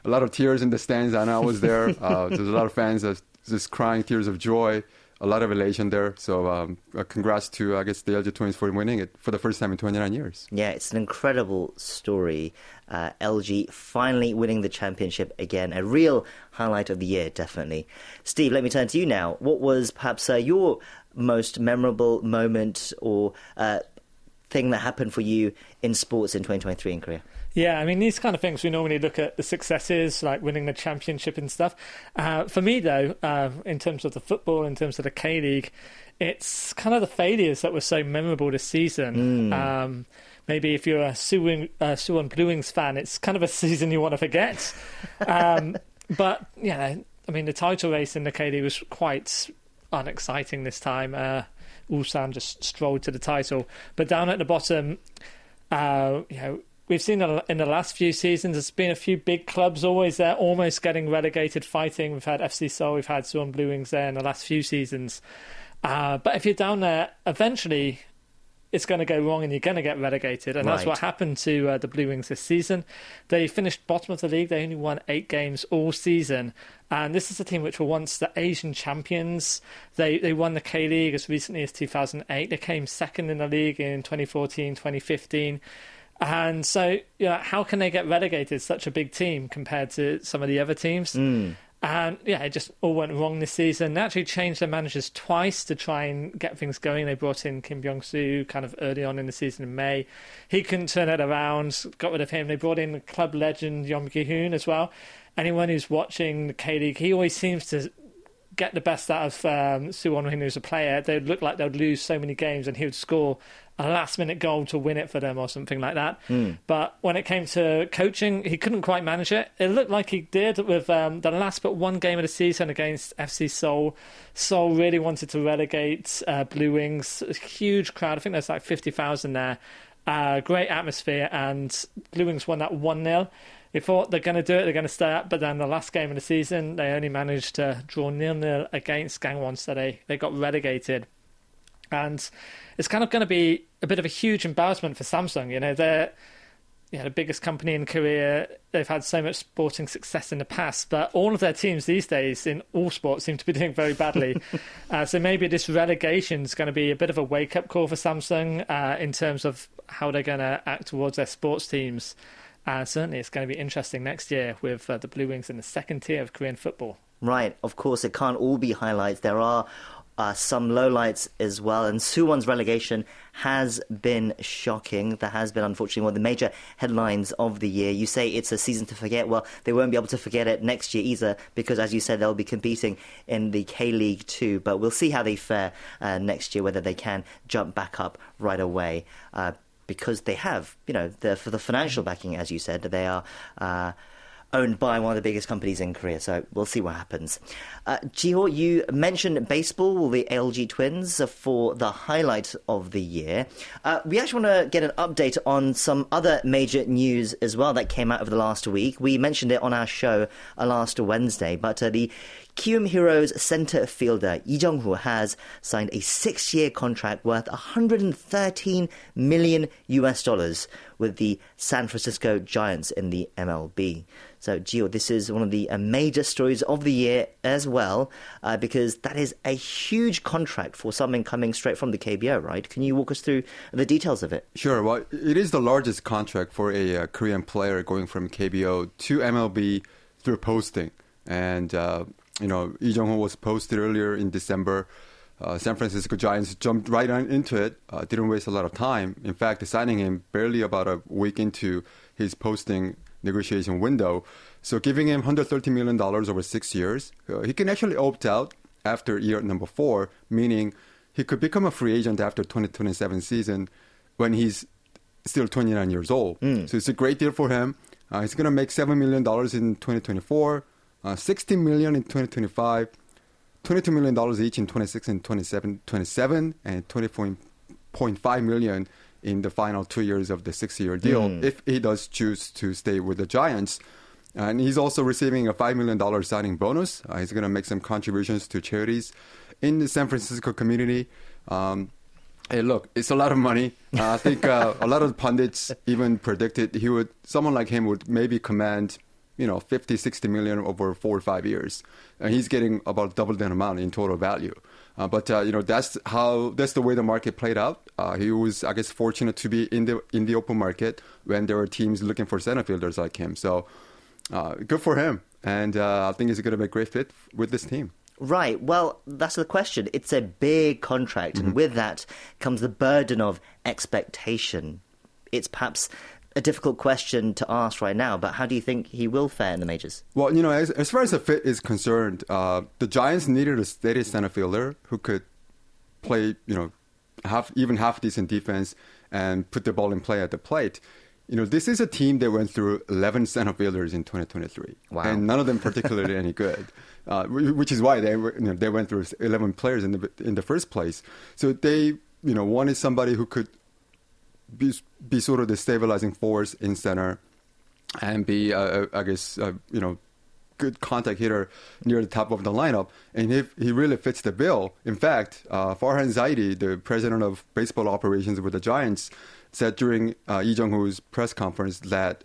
Speaker 8: a lot of tears in the stands. I know I was there. Uh, there's a lot of fans that just crying tears of joy. A lot of elation there. So um, uh, congrats to I guess the LG Twins for winning it for the first time in 29 years.
Speaker 4: Yeah, it's an incredible story. Uh, LG finally winning the championship again. A real highlight of the year, definitely. Steve, let me turn to you now. What was perhaps uh, your most memorable moment or uh, thing that happened for you in sports in 2023 in Korea?
Speaker 9: Yeah, I mean, these kind of things, we normally look at the successes, like winning the championship and stuff. Uh, for me, though, uh, in terms of the football, in terms of the K League, it's kind of the failures that were so memorable this season. Mm. Um, maybe if you're a Suwon, uh, Suwon Blue Wings fan, it's kind of a season you want to forget. um, but, yeah, I mean, the title race in the K League was quite unexciting this time. Uh, Ulsan just strolled to the title. But down at the bottom, uh, you know, we've seen in the last few seasons, there's been a few big clubs always there, almost getting relegated, fighting. We've had FC Seoul, we've had Suwon Blue Wings there in the last few seasons. Uh, but if you're down there, eventually it's going to go wrong and you're going to get relegated. And right. that's what happened to uh, the Blue Wings this season. They finished bottom of the league. They only won eight games all season. And this is a team which were once the Asian champions. They they won the K League as recently as 2008. They came second in the league in 2014, 2015. And so, you know, how can they get relegated? Such a big team compared to some of the other teams.
Speaker 4: Mm.
Speaker 9: And yeah, it just all went wrong this season. They actually changed their managers twice to try and get things going. They brought in Kim Byung Soo kind of early on in the season in May. He couldn't turn it around, got rid of him. They brought in club legend Yeom Gi-hoon as well. Anyone who's watching the K League, he always seems to get the best out of um, Soo Won-hin as a player. They'd look like they'd lose so many games and he would score a last minute goal to win it for them or something like that.
Speaker 4: Mm.
Speaker 9: But when it came to coaching, he couldn't quite manage it. It looked like he did with um, the last but one game of the season against FC Seoul. Seoul really wanted to relegate uh, Blue Wings. A huge crowd. I think there's like 50,000 there. Uh, great atmosphere, and Blue Wings won that 1 0. They thought they're going to do it, they're going to stay up, but then the last game of the season, they only managed to draw nil nil against Gangwon, so they, they got relegated. And it's kind of going to be a bit of a huge embarrassment for Samsung. You know, they're you know, the biggest company in Korea. They've had so much sporting success in the past, but all of their teams these days in all sports seem to be doing very badly. uh, so maybe this relegation is going to be a bit of a wake up call for Samsung uh, in terms of how they're going to act towards their sports teams. Uh, certainly, it's going to be interesting next year with uh, the Blue Wings in the second tier of Korean football.
Speaker 4: Right, of course, it can't all be highlights. There are uh, some lowlights as well. And Suwon's relegation has been shocking. That has been, unfortunately, one of the major headlines of the year. You say it's a season to forget. Well, they won't be able to forget it next year either, because as you said, they'll be competing in the K League too. But we'll see how they fare uh, next year, whether they can jump back up right away. Uh, because they have, you know, the, for the financial backing, as you said, they are uh, owned by one of the biggest companies in Korea. So we'll see what happens. Uh, Jiho, you mentioned baseball, the LG Twins, for the highlight of the year. Uh, we actually want to get an update on some other major news as well that came out over the last week. We mentioned it on our show uh, last Wednesday, but uh, the Kiwoom Heroes center fielder Lee Jung-hoo has signed a six-year contract worth 113 million US dollars with the San Francisco Giants in the MLB. So, Jiho, this is one of the uh, major stories of the year as well, uh, because that is a huge contract for something coming straight from the KBO, right? Can you walk us through the details of it?
Speaker 8: Sure. Well, it is the largest contract for a uh, Korean player going from KBO to MLB through posting. And, uh, you know, Lee Jung-hoo was posted earlier in December. Uh, San Francisco Giants jumped right on into it, uh, didn't waste a lot of time. In fact, signing him barely about a week into his posting negotiation window. So giving him $130 million over six years, uh, he can actually opt out after year number four, meaning he could become a free agent after 2027 season when he's still 29 years old.
Speaker 4: Mm.
Speaker 8: So it's a great deal for him. Uh, he's going to make $7 million in 2024, uh, $16 million in 2025, $22 million each in 26 and 27, 27 and 24.5 million in the final two years of the six-year deal mm. if he does choose to stay with the Giants. And he's also receiving a $5 million signing bonus. Uh, he's going to make some contributions to charities in the San Francisco community. Um, hey, look, it's a lot of money. Uh, I think uh, a lot of pundits even predicted he would, someone like him would maybe command, you know, 50, 60 million over four or five years. And he's getting about double that amount in total value. Uh, but uh, you know that's how that's the way the market played out. Uh, he was, I guess, fortunate to be in the in the open market when there were teams looking for center fielders like him. So uh, good for him, and uh, I think he's going to be a great fit with this team.
Speaker 4: Right. Well, that's the question. It's a big contract, mm-hmm. and with that comes the burden of expectation. It's perhaps a difficult question to ask right now, but how do you think he will fare in the majors?
Speaker 8: Well, you know, as, as far as the fit is concerned, uh, the Giants needed a steady center fielder who could play, you know, half even half decent defense and put the ball in play at the plate. You know, this is a team that went through 11 center fielders in 2023,
Speaker 4: wow.
Speaker 8: and none of them particularly any good. Uh, which is why they were, you know, they went through 11 players in the in the first place. So they, you know, wanted somebody who could be, be sort of the stabilizing force in center and be, uh, uh, I guess, uh, you know, good contact hitter near the top of the lineup, and if he really fits the bill. In fact, uh, Farhan Zaidi, the president of baseball operations with the Giants, said during uh, Lee Jung-hoo's press conference that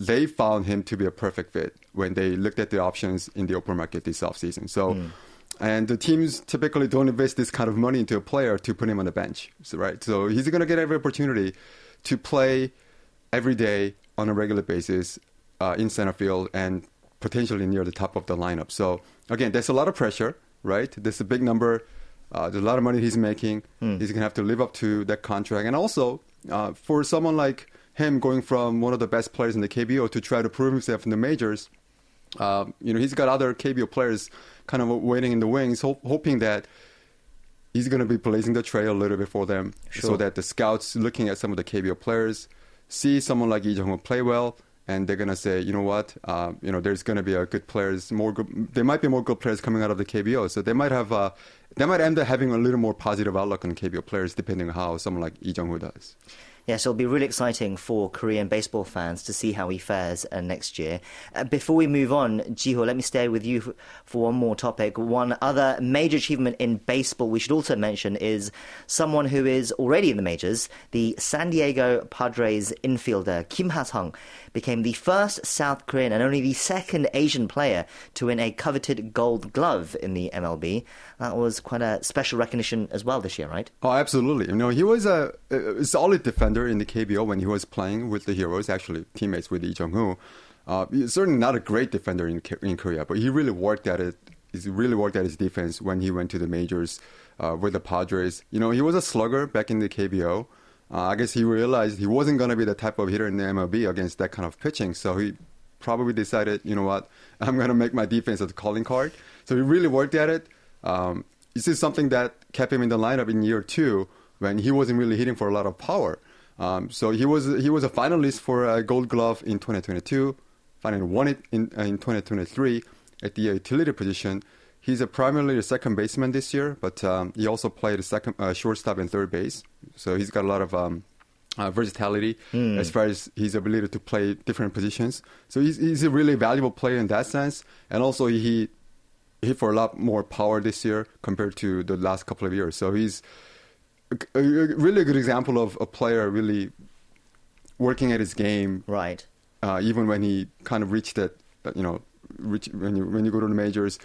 Speaker 8: they found him to be a perfect fit when they looked at the options in the open market this offseason. So. Mm. And the teams typically don't invest this kind of money into a player to put him on the bench, so, right? So he's going to get every opportunity to play every day on a regular basis uh, in center field and potentially near the top of the lineup. So again, there's a lot of pressure, right? There's a big number. Uh, there's a lot of money he's making. Mm. He's gonna have to live up to that contract, and also uh, for someone like him going from one of the best players in the KBO to try to prove himself in the majors, uh, you know, he's got other KBO players kind of waiting in the wings, ho- hoping that he's going to be blazing the trail a little bit for them, sure. so that the scouts looking at some of the KBO players see someone like Lee Jung play well, and they're going to say, you know what, uh, you know, there's going to be a good players, more good, there might be more good players coming out of the KBO, so they might have, uh, they might end up having a little more positive outlook on KBO players, depending on how someone like Lee Jung does.
Speaker 4: Yes, it'll be really exciting for Korean baseball fans to see how he fares uh, next year. Uh, before we move on, Jiho, let me stay with you for, for one more topic. One other major achievement in baseball we should also mention is someone who is already in the majors. The San Diego Padres infielder Kim Ha-sung became the first South Korean and only the second Asian player to win a coveted gold glove in the MLB. That was quite a special recognition as well this year, right?
Speaker 8: Oh, absolutely. You know, he was a, a solid defender in the KBO when he was playing with the Heroes, actually teammates with Lee Jung-hoo. Uh, certainly not a great defender in, in Korea, but he really worked at it. He really worked at his defense when he went to the majors uh, with the Padres. You know, he was a slugger back in the KBO. Uh, I guess he realized he wasn't going to be the type of hitter in the MLB against that kind of pitching. So he probably decided, you know what, I'm going to make my defense a calling card. So he really worked at it. Um, this is something that kept him in the lineup in year two when he wasn't really hitting for a lot of power. Um, so he was he was a finalist for a Gold Glove in 2022. Finally won it in uh, in 2023 at the utility position. He's a primarily a second baseman this year, but um, he also played a second uh, shortstop and third base. So he's got a lot of um, uh, versatility mm. as far as his ability to play different positions. So he's, he's a really valuable player in that sense. And also he hit for a lot more power this year compared to the last couple of years. So he's a, a really good example of a player really working at his game.
Speaker 4: Right.
Speaker 8: Uh, even when he kind of reached that, you know, reach, when you when you go to the majors,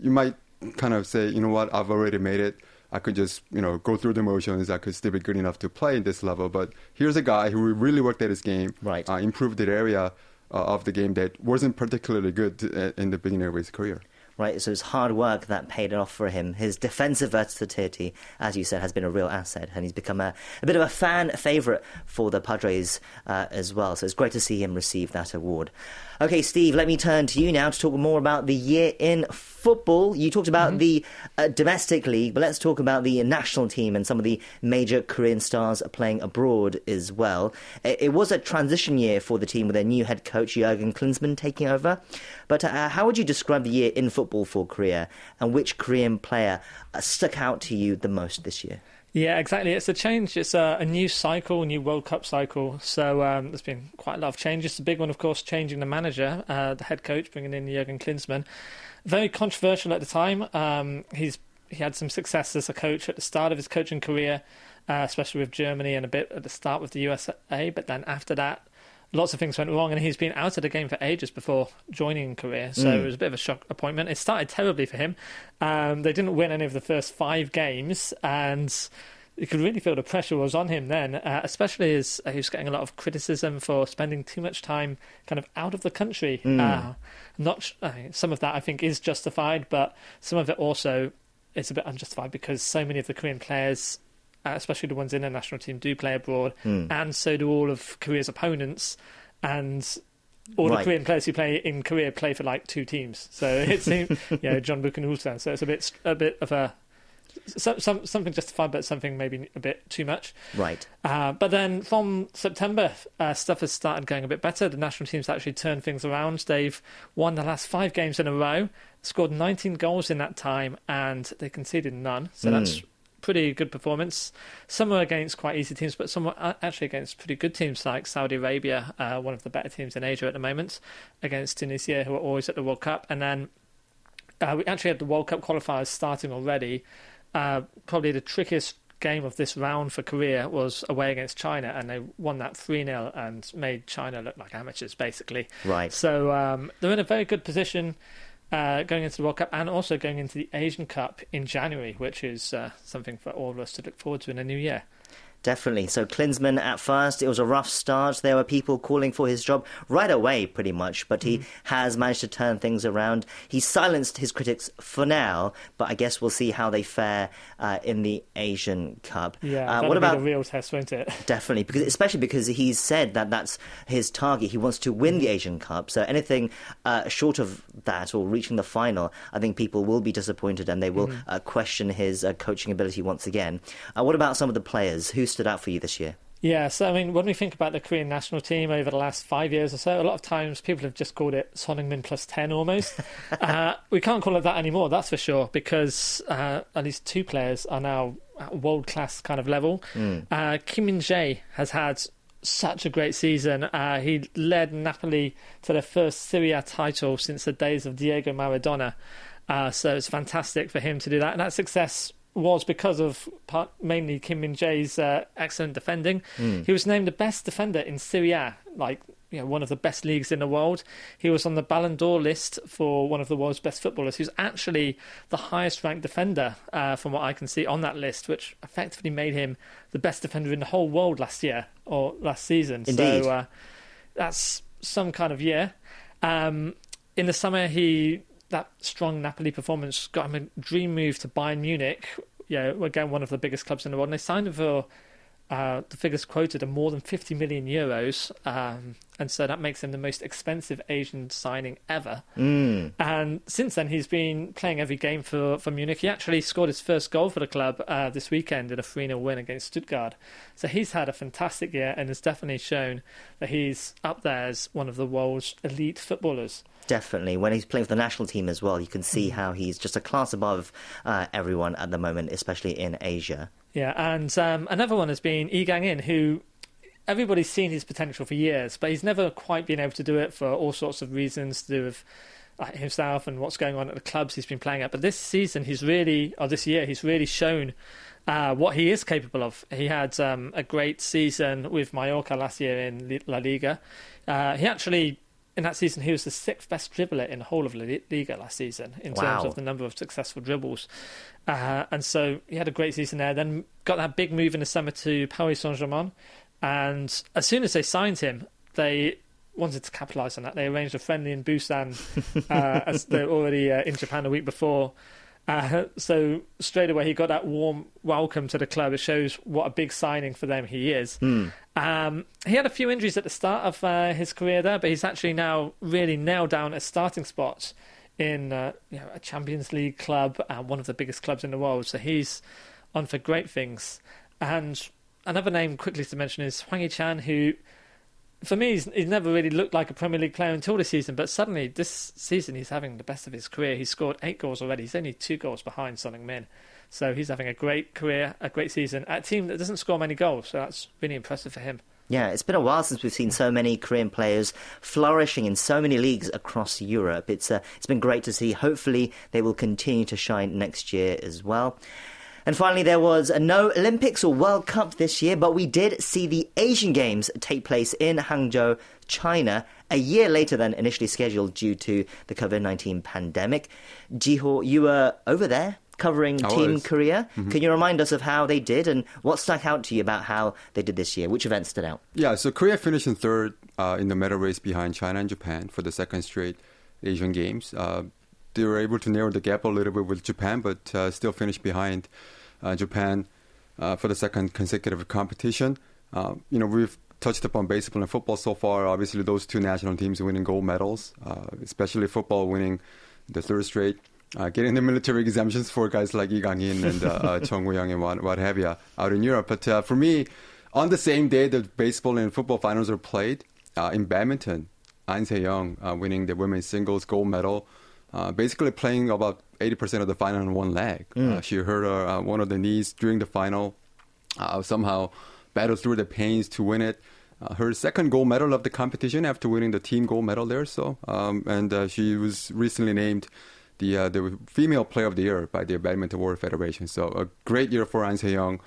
Speaker 8: you might kind of say, you know what, I've already made it. I could just, you know, go through the motions. I could still be good enough to play in this level. But here's a guy who really worked at his game,
Speaker 4: right.
Speaker 8: Uh, improved the area uh, of the game that wasn't particularly good uh, in the beginning of his career
Speaker 4: right? So it's hard work that paid off for him. His defensive versatility, as you said, has been a real asset, and he's become a, a bit of a fan favourite for the Padres uh, as well. So it's great to see him receive that award. Okay, Steve, let me turn to you now to talk more about the year in football. You talked about mm-hmm. the uh, domestic league, but let's talk about the national team and some of the major Korean stars playing abroad as well. It, it was a transition year for the team with their new head coach, Jurgen Klinsmann, taking over. But uh, how would you describe the year in football for Korea, and which Korean player uh, stuck out to you the most this year?
Speaker 9: Yeah, exactly. It's a change. It's a, a new cycle, a new World Cup cycle. So um, there's been quite a lot of changes. The big one, of course, changing the manager, uh, the head coach, bringing in Jurgen Klinsmann. Very controversial at the time. Um, he's he had some success as a coach at the start of his coaching career, uh, especially with Germany and a bit at the start with the USA. But then after that, lots of things went wrong, and he's been out of the game for ages before joining Korea. So mm. it was a bit of a shock appointment. It started terribly for him. Um, they didn't win any of the first five games, and you could really feel the pressure was on him then, uh, especially as uh, he was getting a lot of criticism for spending too much time kind of out of the country. Mm. Uh, not uh, some of that I think is justified, but some of it also is a bit unjustified because so many of the Korean players uh, especially the ones in the national team, do play abroad, mm. and so do all of Korea's opponents, and all right. the Korean players who play in Korea play for like two teams. So it's you know Jeonbuk and Ulsan. So it's a bit a bit of a some, some, something justified, but something maybe a bit too much.
Speaker 4: Right.
Speaker 9: Uh, but then from September, uh, stuff has started going a bit better. The national team's actually turned things around. They've won the last five games in a row, scored 19 goals in that time, and they conceded none. So mm. that's pretty good performance. Some were against quite easy teams, but some were actually against pretty good teams like Saudi Arabia, uh, one of the better teams in Asia at the moment, against Tunisia, who are always at the World Cup. And then uh, we actually had the World Cup qualifiers starting already. Uh, probably the trickiest game of this round for Korea was away against China, and they won that 3 0 and made China look like amateurs, basically.
Speaker 4: Right.
Speaker 9: So um, they're in a very good position uh, going into the World Cup and also going into the Asian Cup in January, which is uh, something for all of us to look forward to in the new year.
Speaker 4: Definitely. So Klinsmann at first, it was a rough start. There were people calling for his job right away, pretty much, but he mm. has managed to turn things around. He silenced his critics for now, but I guess we'll see how they fare uh, in the Asian Cup.
Speaker 9: Yeah, uh, what about the real test, won't it?
Speaker 4: Definitely, because especially because he's said that that's his target. He wants to win mm. the Asian Cup. So anything uh, short of that or reaching the final, I think people will be disappointed and they will mm. question his uh, coaching ability once again. Uh, what about some of the players who stood out for you this year?
Speaker 9: Yeah, so I mean, when we think about the Korean national team over the last five years or so, a lot of times people have just called it Son Heung-min plus 10 almost. uh, we can't call it that anymore, that's for sure, because uh, at least two players are now at world class kind of level. Mm. Uh, Kim Min Jae has had such a great season. Uh, he led Napoli to their first Serie A title since the days of Diego Maradona. Uh, so it's fantastic for him to do that. And that success was because of part, mainly Kim Min Jae's uh, excellent defending. Mm. He was named the best defender in Serie A, like you know, one of the best leagues in the world. He was on the Ballon d'Or list for one of the world's best footballers. He was actually the highest ranked defender, uh, from what I can see, on that list, which effectively made him the best defender in the whole world last year or last season.
Speaker 4: Indeed.
Speaker 9: So uh, that's some kind of year. Um, in the summer, he that strong Napoli performance got him a dream move to Bayern Munich. Yeah, again, one of the biggest clubs in the world. And they signed him for uh, the figures quoted are more than 50 million euros, um, and so that makes him the most expensive Asian signing ever.
Speaker 4: Mm.
Speaker 9: And since then, he's been playing every game for, for Munich. He actually scored his first goal for the club uh, this weekend in a 3 0 win against Stuttgart. So he's had a fantastic year and has definitely shown that he's up there as one of the world's elite footballers.
Speaker 4: Definitely. When he's playing for the national team as well, you can see mm. how he's just a class above uh, everyone at the moment, especially in Asia.
Speaker 9: Yeah, and um, another one has been Lee Gang-in, who everybody's seen his potential for years, but he's never quite been able to do it for all sorts of reasons to do with himself and what's going on at the clubs he's been playing at. But this season, he's really, or this year, he's really shown uh, what he is capable of. He had um, a great season with Mallorca last year in La Liga. Uh, he actually in that season, he was the sixth best dribbler in the whole of La Liga last season in wow. terms of the number of successful dribbles. Uh, and so he had a great season there. Then got that big move in the summer to Paris Saint Germain. And as soon as they signed him, they wanted to capitalise on that. They arranged a friendly in Busan, uh, as they're already uh, in Japan a week before. Uh, so straight away he got that warm welcome to the club. It shows what a big signing for them he is.
Speaker 4: Mm.
Speaker 9: Um, he had a few injuries at the start of uh, his career there, but he's actually now really nailed down a starting spot in uh, you know, a Champions League club, and one of the biggest clubs in the world. So he's on for great things. And another name quickly to mention is Hwang Hee-chan, who for me, he's, he's, never really looked like a Premier League player until this season. But suddenly, this season, he's having the best of his career. He's scored eight goals already. He's only two goals behind Son Heung-min. So he's having a great career, a great season at a team that doesn't score many goals. So that's really impressive for him.
Speaker 4: Yeah, it's been a while since we've seen so many Korean players flourishing in so many leagues across Europe. It's uh, it's been great to see. Hopefully, they will continue to shine next year as well. And finally, there was no Olympics or World Cup this year, but we did see the Asian Games take place in Hangzhou, China, a year later than initially scheduled due to the COVID 19 pandemic. Jiho, you were over there covering
Speaker 8: I
Speaker 4: Team
Speaker 8: was.
Speaker 4: Korea.
Speaker 8: Mm-hmm.
Speaker 4: Can you remind us of how they did and what stuck out to you about how they did this year? Which event stood out?
Speaker 8: Yeah, so Korea finished in third uh, in the medal race behind China and Japan for the second straight Asian Games. Uh, they were able to narrow the gap a little bit with Japan, but uh, still finished behind Japan uh, for the second consecutive competition. Uh, you know, we've touched upon baseball and football so far. Obviously, those two national teams winning gold medals, especially football winning the third straight. Uh, getting the military exemptions for guys like Lee Gang-in and uh, uh, Chung Woo-young and what, what have you out in Europe. But uh, for me, on the same day that baseball and football finals are played, uh, in badminton, An Se-young uh, winning the women's singles gold medal uh, basically playing about 80% of the final on one leg.
Speaker 4: Mm.
Speaker 8: Uh, she hurt uh, one of the knees during the final, uh, somehow battled through the pains to win it. Uh, her second gold medal of the competition after winning the team gold medal there. So, um, and uh, she was recently named the uh, the female player of the year by the Badminton World Federation. So, a great year for An Se Young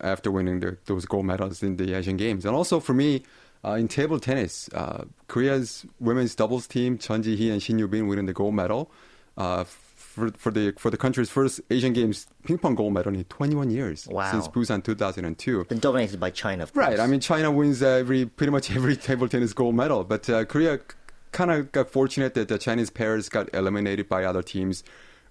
Speaker 8: after winning the, those gold medals in the Asian Games. And also for me, uh, in table tennis, uh, Korea's women's doubles team, Chun Ji-hee and Shin Yu-bin winning the gold medal uh, for, for the for the country's first Asian Games ping pong gold medal in 21 years
Speaker 4: wow.
Speaker 8: since Busan 2002.
Speaker 4: Been dominated by China,
Speaker 8: right? I mean, China wins every pretty much every table tennis gold medal, but uh, Korea kind of got fortunate that the Chinese pairs got eliminated by other teams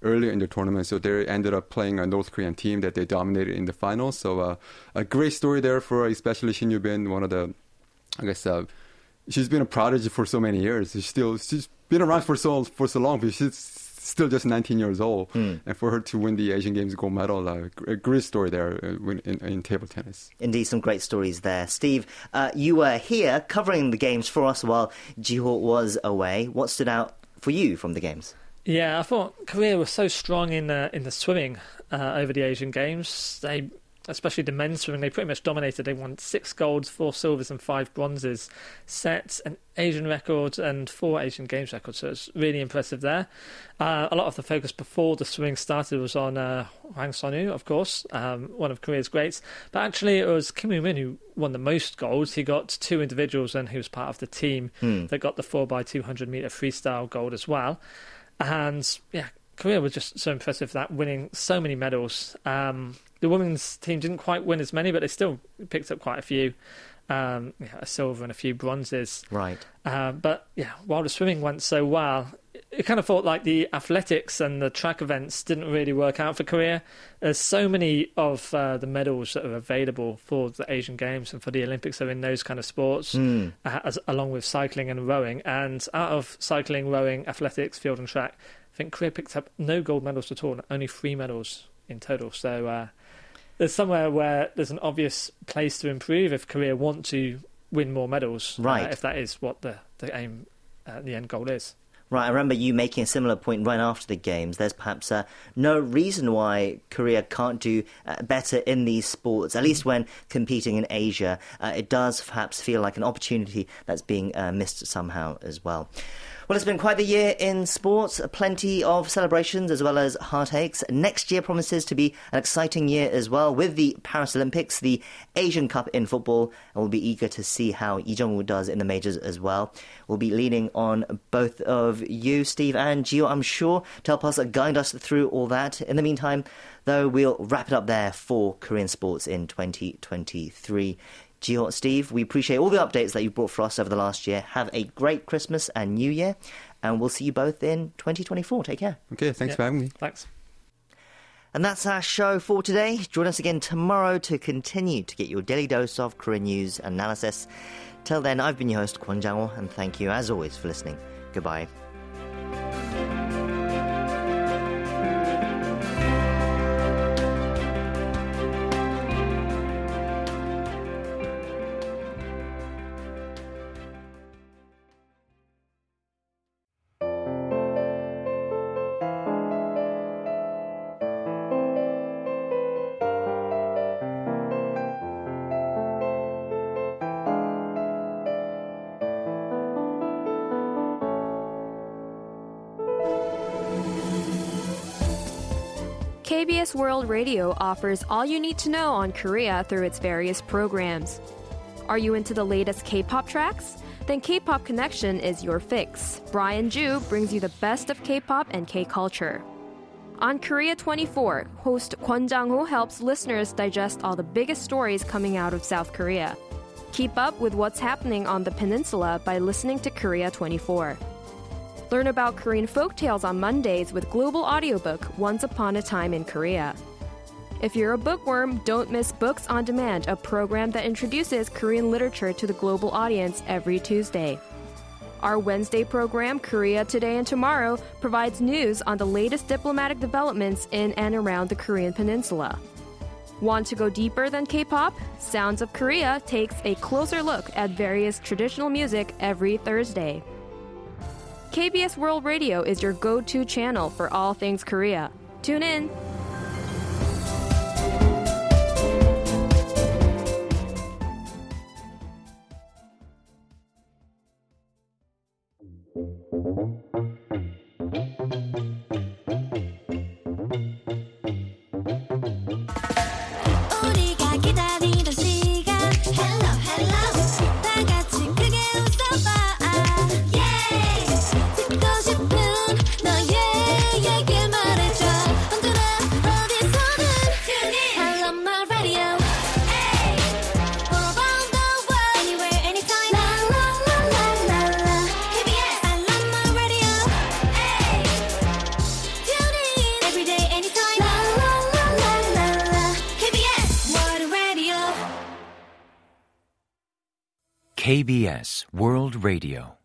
Speaker 8: earlier in the tournament. So they ended up playing a North Korean team that they dominated in the final. So uh, a great story there for especially Shin Yu-bin, one of the, I guess, uh, she's been a prodigy for so many years. She's still she's been around for so for so long, but she's still just 19 years old.
Speaker 4: Mm.
Speaker 8: And for her to win the Asian Games gold medal, uh, a great story there uh, in, in, table tennis.
Speaker 4: Indeed, some great stories there. Steve, uh, you were here covering the games for us while Jiho was away. What stood out for you from the games?
Speaker 9: Yeah, I thought Korea was so strong in uh, in the swimming uh, over the Asian Games. They, especially the men's swimming, they pretty much dominated. They won six golds, four silvers, and five bronzes, set an Asian record and four Asian Games records. So it's really impressive there. Uh, a lot of the focus before the swimming started was on uh, Hwang Sun-woo, of course, um, one of Korea's greats. But actually, it was Kim Woo-min who won the most golds. He got two individuals, and he was part of the team
Speaker 4: hmm.
Speaker 9: that got the four by two hundred meter freestyle gold as well. And yeah, Korea was just so impressive that winning so many medals. Um, the women's team didn't quite win as many, but they still picked up quite a few. Um, yeah, a silver and a few bronzes.
Speaker 4: Right.
Speaker 9: Uh, but yeah, while the swimming went so well, it kind of felt like the athletics and the track events didn't really work out for Korea. There's so many of uh, the medals that are available for the Asian Games and for the Olympics are in those kind of sports,
Speaker 4: mm.
Speaker 9: uh, as, along with cycling and rowing. And out of cycling, rowing, athletics, field and track, I think Korea picked up no gold medals at all, only three medals in total. So uh, there's somewhere where there's an obvious place to improve if Korea want to win more medals,
Speaker 4: right?
Speaker 9: if that is what the the aim, the end goal is.
Speaker 4: Right, I remember you making a similar point right after the games. There's perhaps uh, no reason why Korea can't do uh, better in these sports, at least when competing in Asia. Uh, it does perhaps feel like an opportunity that's being uh, missed somehow as well. Well, it's been quite the year in sports, plenty of celebrations as well as heartaches. Next year promises to be an exciting year as well with the Paris Olympics, the Asian Cup in football, and we'll be eager to see how Lee Jung-hoo does in the majors as well. We'll be leaning on both of you, Steve and Jiho, I'm sure, to help us guide us through all that. In the meantime, though, we'll wrap it up there for Korean sports in 2023. Jiho, Steve, we appreciate all the updates that you brought for us over the last year. Have a great Christmas and New Year, and we'll see you both in 2024. Take care.
Speaker 8: Okay, thanks
Speaker 9: yeah,
Speaker 8: for having me.
Speaker 9: Thanks.
Speaker 4: And that's our show for today. Join us again tomorrow to continue to get your daily dose of Korean news analysis. Till then, I've been your host, Kwon jang and thank you as always for listening. Goodbye.
Speaker 10: Radio offers all you need to know on Korea through its various programs. Are you into the latest K pop tracks? Then K pop Connection is your fix. Brian Ju brings you the best of K pop and K culture. On Korea 24, host Kwon Jang-ho helps listeners digest all the biggest stories coming out of South Korea. Keep up with what's happening on the peninsula by listening to Korea 24. Learn about Korean folktales on Mondays with Global Audiobook Once Upon a Time in Korea. If you're a bookworm, don't miss Books on Demand, a program that introduces Korean literature to the global audience every Tuesday. Our Wednesday program, Korea Today and Tomorrow, provides news on the latest diplomatic developments in and around the Korean Peninsula. Want to go deeper than K pop? Sounds of Korea takes a closer look at various traditional music every Thursday.
Speaker 11: KBS World Radio is your go to channel for all things Korea. Tune in.
Speaker 12: Radio.